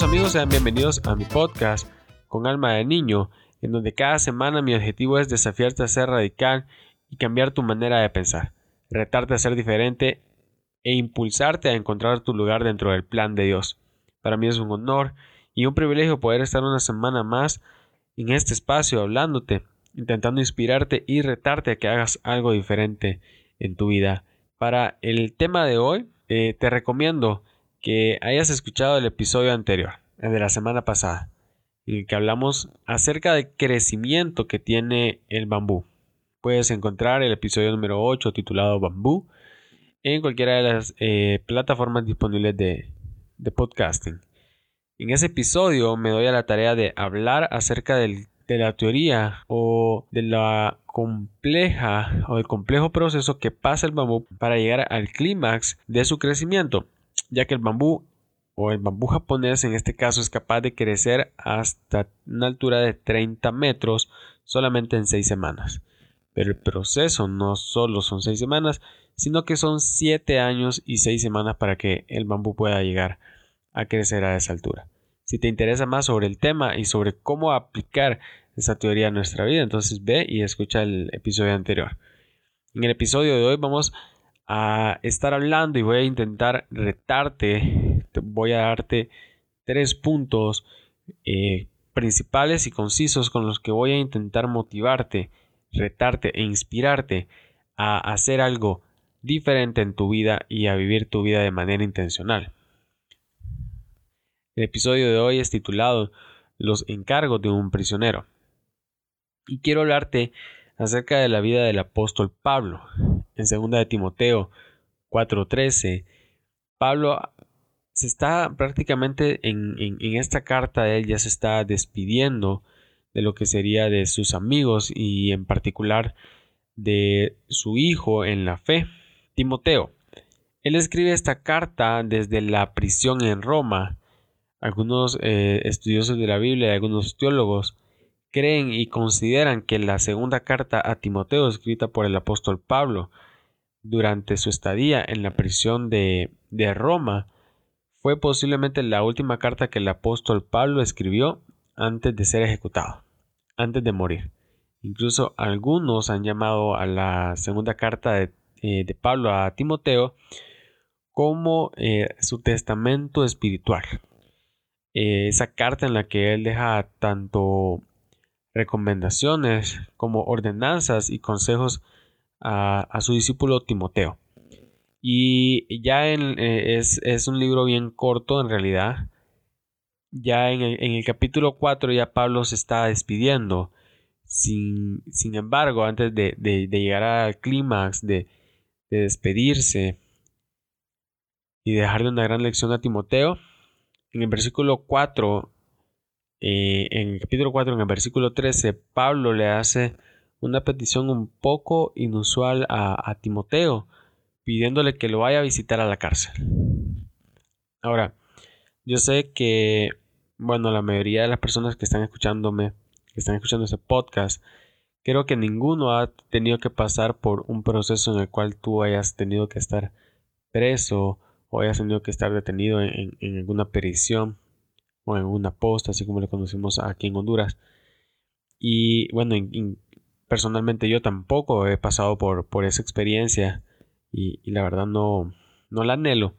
amigos, sean bienvenidos a mi podcast con alma de niño, en donde cada semana mi objetivo es desafiarte a ser radical y cambiar tu manera de pensar, retarte a ser diferente e impulsarte a encontrar tu lugar dentro del plan de Dios. Para mí es un honor y un privilegio poder estar una semana más en este espacio hablándote, intentando inspirarte y retarte a que hagas algo diferente en tu vida. Para el tema de hoy, eh, te recomiendo que hayas escuchado el episodio anterior, el de la semana pasada, en el que hablamos acerca del crecimiento que tiene el bambú. Puedes encontrar el episodio número 8 titulado Bambú en cualquiera de las eh, plataformas disponibles de, de podcasting. En ese episodio me doy a la tarea de hablar acerca del, de la teoría o de la compleja o del complejo proceso que pasa el bambú para llegar al clímax de su crecimiento ya que el bambú o el bambú japonés en este caso es capaz de crecer hasta una altura de 30 metros solamente en 6 semanas. Pero el proceso no solo son 6 semanas, sino que son 7 años y 6 semanas para que el bambú pueda llegar a crecer a esa altura. Si te interesa más sobre el tema y sobre cómo aplicar esa teoría a nuestra vida, entonces ve y escucha el episodio anterior. En el episodio de hoy vamos a estar hablando y voy a intentar retarte, voy a darte tres puntos eh, principales y concisos con los que voy a intentar motivarte, retarte e inspirarte a hacer algo diferente en tu vida y a vivir tu vida de manera intencional. El episodio de hoy es titulado Los encargos de un prisionero. Y quiero hablarte acerca de la vida del apóstol Pablo, en 2 de Timoteo 4:13, Pablo se está prácticamente en, esta carta él ya se está despidiendo de lo que sería de sus amigos y en particular de su hijo en la fe, Timoteo. Él escribe esta carta desde la prisión en Roma. Algunos eh, estudiosos de la Biblia y algunos teólogos creen y consideran que la segunda carta a Timoteo escrita por el apóstol Pablo durante su estadía en la prisión de, de Roma fue posiblemente la última carta que el apóstol Pablo escribió antes de ser ejecutado, antes de morir. Incluso algunos han llamado a la segunda carta de, eh, Pablo a Timoteo como eh, su testamento espiritual. Eh, esa carta en la que él deja tanto recomendaciones como ordenanzas y consejos a, su discípulo Timoteo. Y ya eh, es, un libro bien corto en realidad. Ya en el, capítulo 4 ya Pablo se está despidiendo. Sin, sin embargo, antes de, llegar al clímax, de, despedirse y dejarle una gran lección a Timoteo, en el versículo 4, eh, en el capítulo 4, en el versículo 13, Pablo le hace una petición un poco inusual a, Timoteo, pidiéndole que lo vaya a visitar a la cárcel. Ahora, yo sé que, bueno, la mayoría de las personas que están escuchándome, que están escuchando este podcast, creo que ninguno ha tenido que pasar por un proceso en el cual tú hayas tenido que estar preso o hayas tenido que estar detenido en, alguna prisión o en una posta, así como le conocemos aquí en Honduras. Y bueno, personalmente yo tampoco he pasado por, por esa experiencia y, la verdad no, no la anhelo.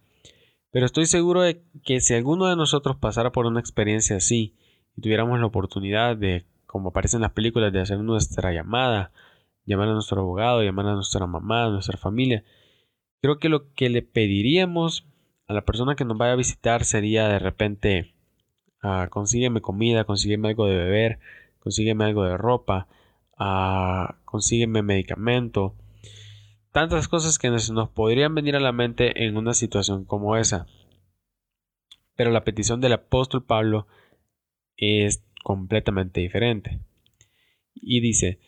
Pero estoy seguro de que si alguno de nosotros pasara por una experiencia así y tuviéramos la oportunidad de, como aparece en las películas, de hacer nuestra llamada, llamar a nuestro abogado, llamar a nuestra mamá, a nuestra familia, creo que lo que le pediríamos a la persona que nos vaya a visitar sería de repente, ah, consígueme comida, consígueme algo de beber, consígueme algo de ropa, consígueme medicamento, tantas cosas que nos podrían venir a la mente en una situación como esa. Pero la petición del apóstol Pablo es completamente diferente. Y dice,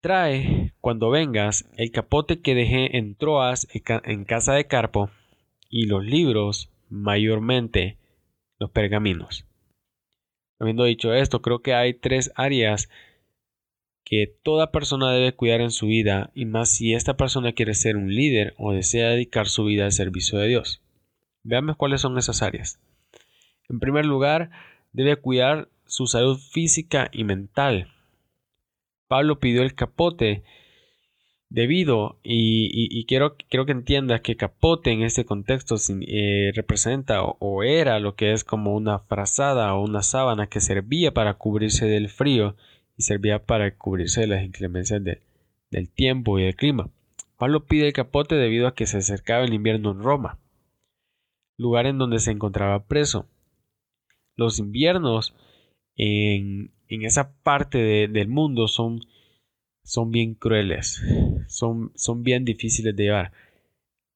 trae cuando vengas el capote que dejé en Troas en casa de Carpo y los libros, mayormente los pergaminos. Habiendo dicho esto, creo que hay tres áreas que toda persona debe cuidar en su vida y más si esta persona quiere ser un líder o desea dedicar su vida al servicio de Dios. Veamos cuáles son esas áreas. En primer lugar, debe cuidar su salud física y mental. Pablo pidió el capote debido, y, quiero, quiero, que entiendas que capote en este contexto eh, representa o, era lo que es como una frazada o una sábana que servía para cubrirse del frío y servía para cubrirse de las inclemencias del tiempo y del clima. Pablo pide el capote debido a que se acercaba el invierno en Roma, lugar en donde se encontraba preso. Los inviernos en, esa parte del mundo son, son bien crueles, son, son bien difíciles de llevar.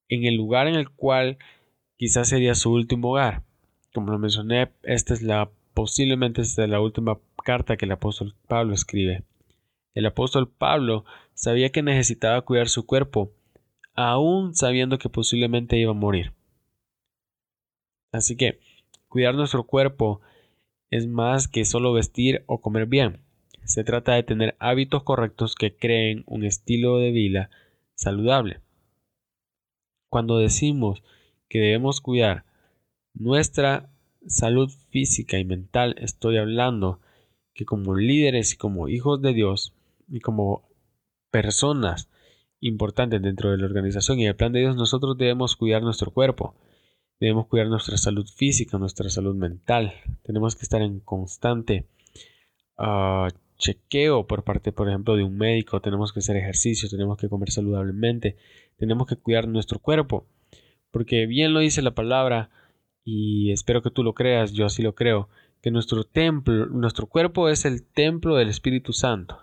En el lugar en el cual quizás sería su último hogar, como lo mencioné, esta es la posiblemente esta es la última carta que el apóstol Pablo escribe. El apóstol Pablo sabía que necesitaba cuidar su cuerpo, aún sabiendo que posiblemente iba a morir. Así que cuidar nuestro cuerpo es más que solo vestir o comer bien. Se trata de tener hábitos correctos que creen un estilo de vida saludable. Cuando decimos que debemos cuidar nuestra salud física y mental, estoy hablando que como líderes y como hijos de Dios y como personas importantes dentro de la organización y el plan de Dios, nosotros debemos cuidar nuestro cuerpo, debemos cuidar nuestra salud física, nuestra salud mental, tenemos que estar en constante ah, chequeo por parte, por ejemplo, de un médico, tenemos que hacer ejercicio, tenemos que comer saludablemente, tenemos que cuidar nuestro cuerpo, porque bien lo dice la palabra y espero que tú lo creas, yo así lo creo, que nuestro templo, nuestro cuerpo es el templo del Espíritu Santo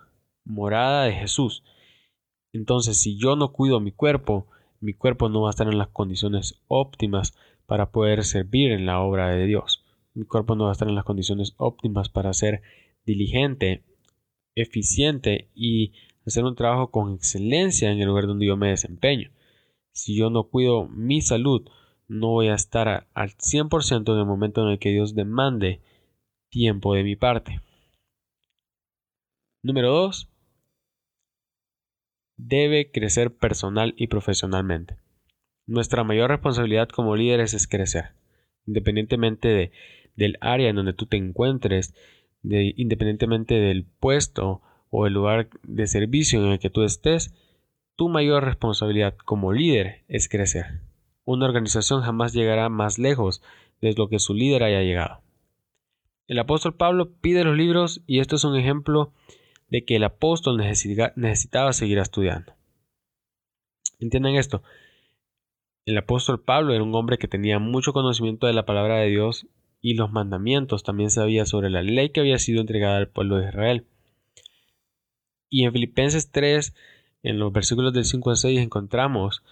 morada de Jesús. Entonces, si yo no cuido mi cuerpo, mi cuerpo no va a estar en las condiciones óptimas para poder servir en la obra de Dios. Mi cuerpo no va a estar en las condiciones óptimas para ser diligente, eficiente y hacer un trabajo con excelencia en el lugar donde yo me desempeño. Si yo no cuido mi salud, no voy a estar al 100% en el momento en el que Dios demande tiempo de mi parte. Número 2 debe crecer personal y profesionalmente. Nuestra mayor responsabilidad como líderes es crecer, independientemente de, del área en donde tú te encuentres, independientemente del puesto o el lugar de servicio en el que tú estés, tu mayor responsabilidad como líder es crecer. Una organización jamás llegará más lejos de lo que su líder haya llegado. El apóstol Pablo pide los libros y esto es un ejemplo de que el apóstol necesitaba seguir estudiando. Entiendan esto. El apóstol Pablo era un hombre que tenía mucho conocimiento de la palabra de Dios y los mandamientos, también sabía sobre la ley que había sido entregada al pueblo de Israel. Y en Filipenses 3, en los versículos del 5 al 6, encontramos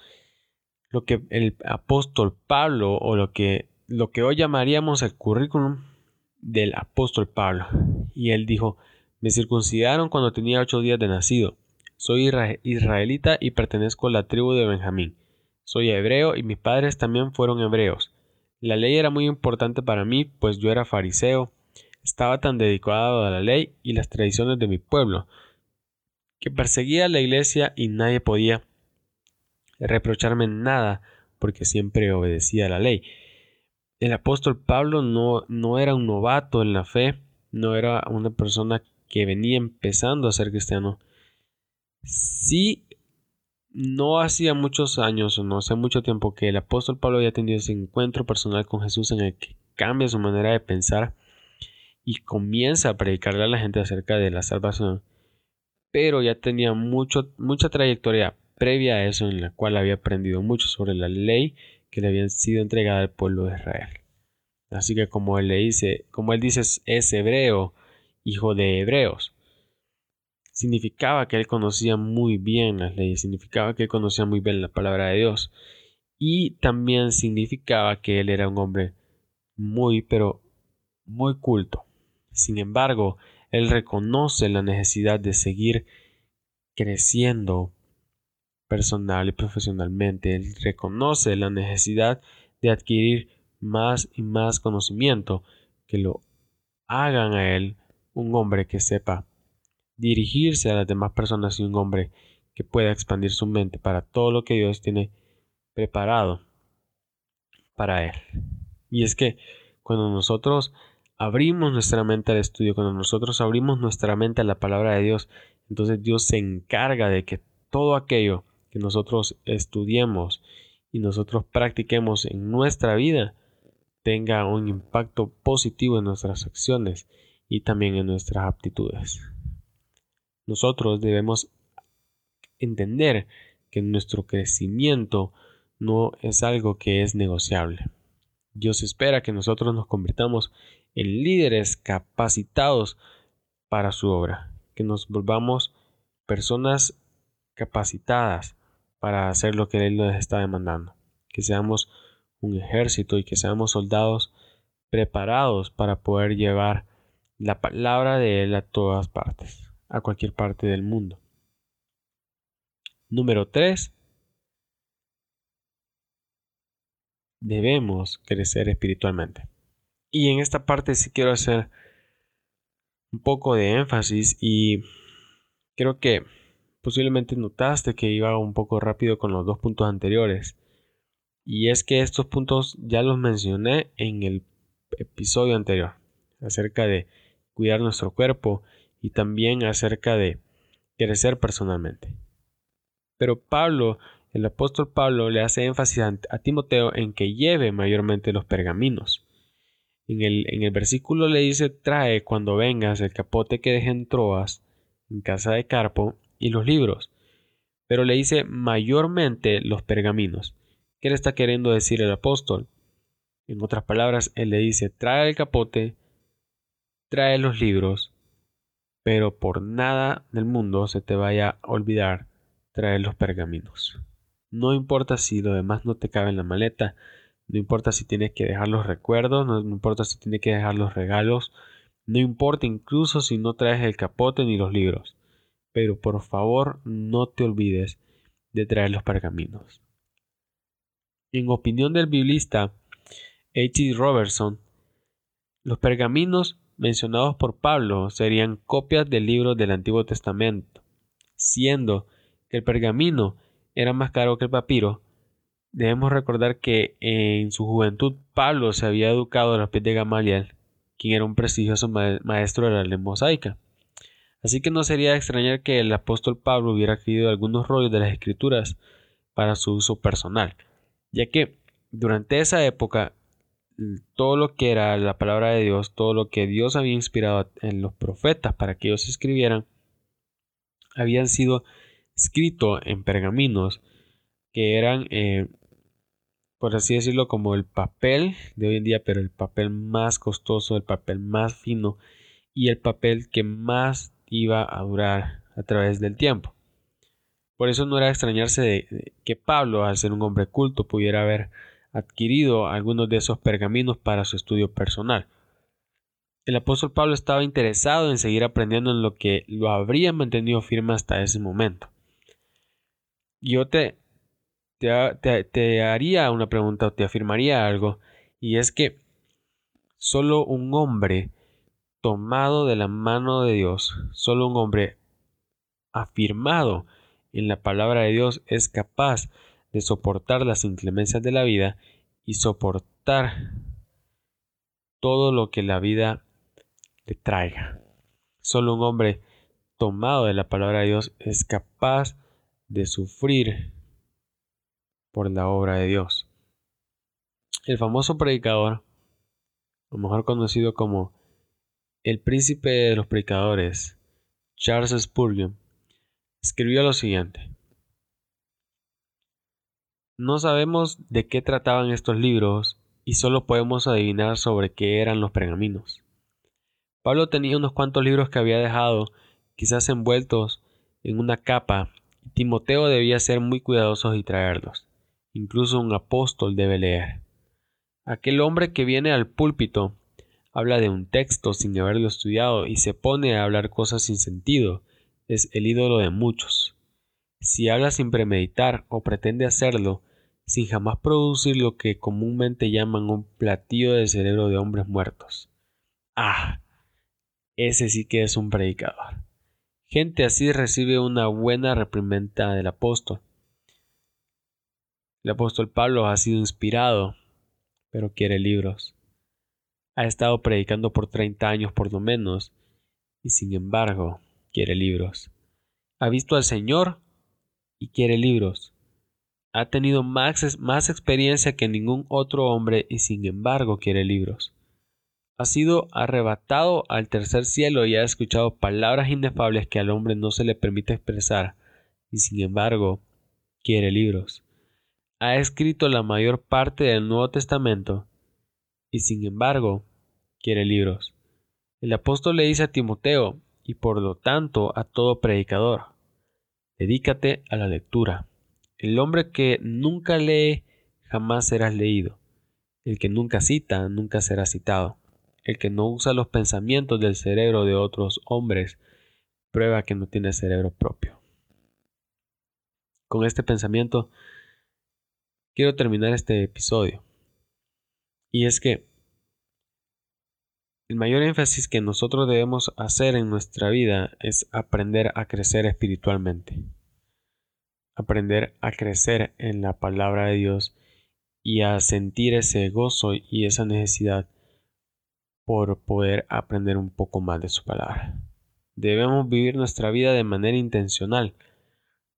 lo que el apóstol Pablo, o lo que, lo que hoy llamaríamos el currículum del apóstol Pablo. Y él dijo, me circuncidaron cuando tenía ocho días de nacido. Soy israelita y pertenezco a la tribu de Benjamín. Soy hebreo y mis padres también fueron hebreos. La ley era muy importante para mí, pues yo era fariseo. Estaba tan dedicado a la ley y las tradiciones de mi pueblo, que perseguía a la iglesia y nadie podía reprocharme nada, porque siempre obedecía a la ley. El apóstol Pablo no, no era un novato en la fe, no era una persona que venía empezando a ser cristiano, sí, no hacía muchos años o no hace mucho tiempo que el apóstol Pablo había tenido ese encuentro personal con Jesús en el que cambia su manera de pensar y comienza a predicarle a la gente acerca de la salvación, pero ya tenía mucho, mucha trayectoria previa a eso en la cual había aprendido mucho sobre la ley que le había sido entregada al pueblo de Israel. Así que como él le dice, como él dice es hebreo, hijo de hebreos. Significaba que él conocía muy bien las leyes, significaba que él conocía muy bien la palabra de Dios. Y también significaba que él era un hombre muy, pero muy culto. Sin embargo, él reconoce la necesidad de seguir creciendo personal y profesionalmente. Él reconoce la necesidad de adquirir más y más conocimiento que lo hagan a él un hombre que sepa dirigirse a las demás personas y un hombre que pueda expandir su mente para todo lo que Dios tiene preparado para él. Y es que Cuando nosotros abrimos nuestra mente al estudio, cuando nosotros abrimos nuestra mente a la palabra de Dios, entonces Dios se encarga de que todo aquello que nosotros estudiemos y nosotros practiquemos en nuestra vida tenga un impacto positivo en nuestras acciones y también en nuestras aptitudes. Nosotros debemos entender que nuestro crecimiento no es algo que es negociable. Dios espera que nosotros nos convirtamos en líderes capacitados para su obra, que nos volvamos personas capacitadas para hacer lo que Él nos está demandando, que seamos un ejército y que seamos soldados preparados para poder llevar la palabra de Él a todas partes, a cualquier parte del mundo. Número 3. Debemos crecer espiritualmente. Y en esta parte sí quiero hacer un poco de énfasis y creo que posiblemente notaste que iba un poco rápido con los dos puntos anteriores. Y es que estos puntos ya los mencioné en el episodio anterior acerca de cuidar nuestro cuerpo y también acerca de crecer personalmente. Pero Pablo, el apóstol Pablo, le hace énfasis a, Timoteo en que lleve mayormente los pergaminos. En el, en el versículo le dice, trae cuando vengas el capote que dejé en Troas, en casa de Carpo, y los libros. Pero le dice mayormente los pergaminos. ¿Qué le está queriendo decir el apóstol? En otras palabras, él le dice, trae el capote, trae los libros, pero por nada del mundo se te vaya a olvidar traer los pergaminos. No importa si lo demás no te cabe en la maleta, no importa si tienes que dejar los recuerdos, no, importa si tienes que dejar los regalos, no importa incluso si no traes el capote ni los libros. Pero por favor no te olvides de traer los pergaminos. En opinión del biblista H. Robertson, los pergaminos mencionados por Pablo serían copias del libro del Antiguo Testamento, siendo que el pergamino era más caro que el papiro, debemos recordar que en su juventud Pablo se había educado a los pies de Gamaliel, quien era un prestigioso maestro de la ley mosaica. Así que no sería extrañar que el apóstol Pablo hubiera adquirido algunos rollos de las escrituras para su uso personal, ya que durante esa época todo lo que era la palabra de Dios, todo lo que Dios había inspirado en los profetas para que ellos escribieran, habían sido escrito en pergaminos que eran, eh, por así decirlo, como el papel de hoy en día, pero el papel más costoso, el papel más fino y el papel que más iba a durar a través del tiempo. Por eso no era extrañarse de que Pablo, al ser un hombre culto, pudiera haber adquirido algunos de esos pergaminos para su estudio personal. El apóstol Pablo estaba interesado en seguir aprendiendo en lo que lo habría mantenido firme hasta ese momento yo te, te, haría una pregunta o te afirmaría algo, y es que solo un hombre tomado de la mano de Dios, solo un hombre afirmado en la palabra de Dios es capaz de soportar las inclemencias de la vida y soportar todo lo que la vida le traiga. Solo un hombre tomado de la palabra de Dios es capaz de sufrir por la obra de Dios. El famoso predicador, o mejor conocido como el príncipe de los predicadores, Charles Spurgeon, escribió lo siguiente. No sabemos de qué trataban estos libros y solo podemos adivinar sobre qué eran los pergaminos. Pablo tenía unos cuantos libros que había dejado, quizás envueltos en una capa Timoteo debía ser muy cuidadoso y traerlos. Incluso un apóstol debe leer. Aquel hombre que viene al púlpito habla de un texto sin haberlo estudiado y se pone a hablar cosas sin sentido, es el ídolo de muchos. Si habla sin premeditar o pretende hacerlo, sin jamás producir lo que comúnmente llaman un platillo de cerebro de hombres muertos. Ah, ese sí que es un predicador. Gente así recibe una buena reprimenda del apóstol. El apóstol Pablo ha sido inspirado, pero quiere libros. Ha estado predicando por 30 años por lo menos y sin embargo quiere libros. Ha visto al Señor y quiere libros. Ha tenido más, más experiencia que ningún otro hombre y sin embargo quiere libros. Ha sido arrebatado al tercer cielo y ha escuchado palabras inefables que al hombre no se le permite expresar y sin embargo quiere libros. Ha escrito la mayor parte del Nuevo Testamento y sin embargo quiere libros. El apóstol le dice a Timoteo y por lo tanto a todo predicador, dedícate a la lectura. El hombre que nunca lee jamás serás leído. El que nunca cita nunca será citado. El que no usa los pensamientos del cerebro de otros hombres prueba que no tiene cerebro propio. Con este pensamiento quiero terminar este episodio. Y es que el mayor énfasis que nosotros debemos hacer en nuestra vida es aprender a crecer espiritualmente. Aprender a crecer en la palabra de Dios y a sentir ese gozo y esa necesidad por poder aprender un poco más de su palabra. Debemos vivir nuestra vida de manera intencional,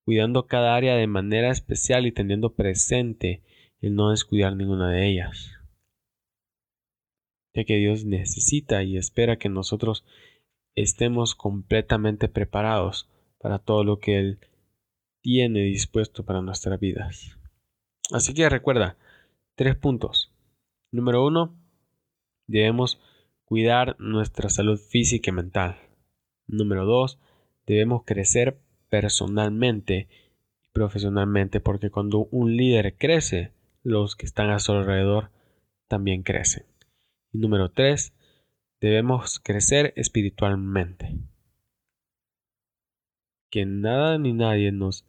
cuidando cada área de manera especial y teniendo presente el no descuidar ninguna de ellas. Que Dios necesita y espera que nosotros estemos completamente preparados para todo lo que Él tiene dispuesto para nuestras vidas. Así que recuerda, tres puntos. Número uno, debemos cuidar nuestra salud física y mental. Número dos, debemos crecer personalmente y profesionalmente, porque cuando un líder crece, los que están a su alrededor también crecen. Número tres, debemos crecer espiritualmente. Que nada ni nadie nos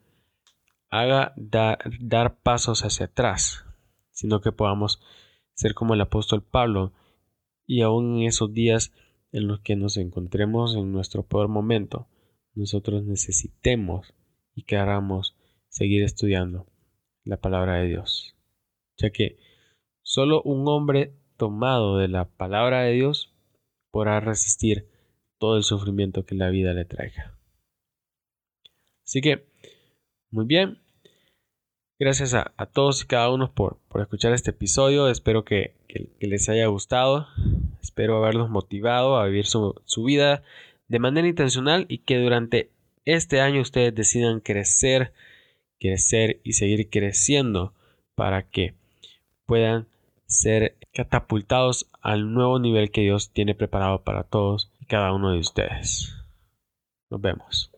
haga dar pasos hacia atrás, sino que podamos ser como el apóstol Pablo y aún en esos días en los que nos encontremos en nuestro peor momento, nosotros necesitemos y queramos seguir estudiando la palabra de Dios, ya que solo un hombre tomado de la palabra de Dios podrá resistir todo el sufrimiento que la vida le traiga. Así que, muy bien, gracias a, todos y cada uno por, escuchar este episodio, espero que, les haya gustado, espero haberlos motivado a vivir su, su vida de manera intencional y que durante este año ustedes decidan crecer, crecer y seguir creciendo para que puedan ser catapultados al nuevo nivel que Dios tiene preparado para todos y cada uno de ustedes. Nos vemos.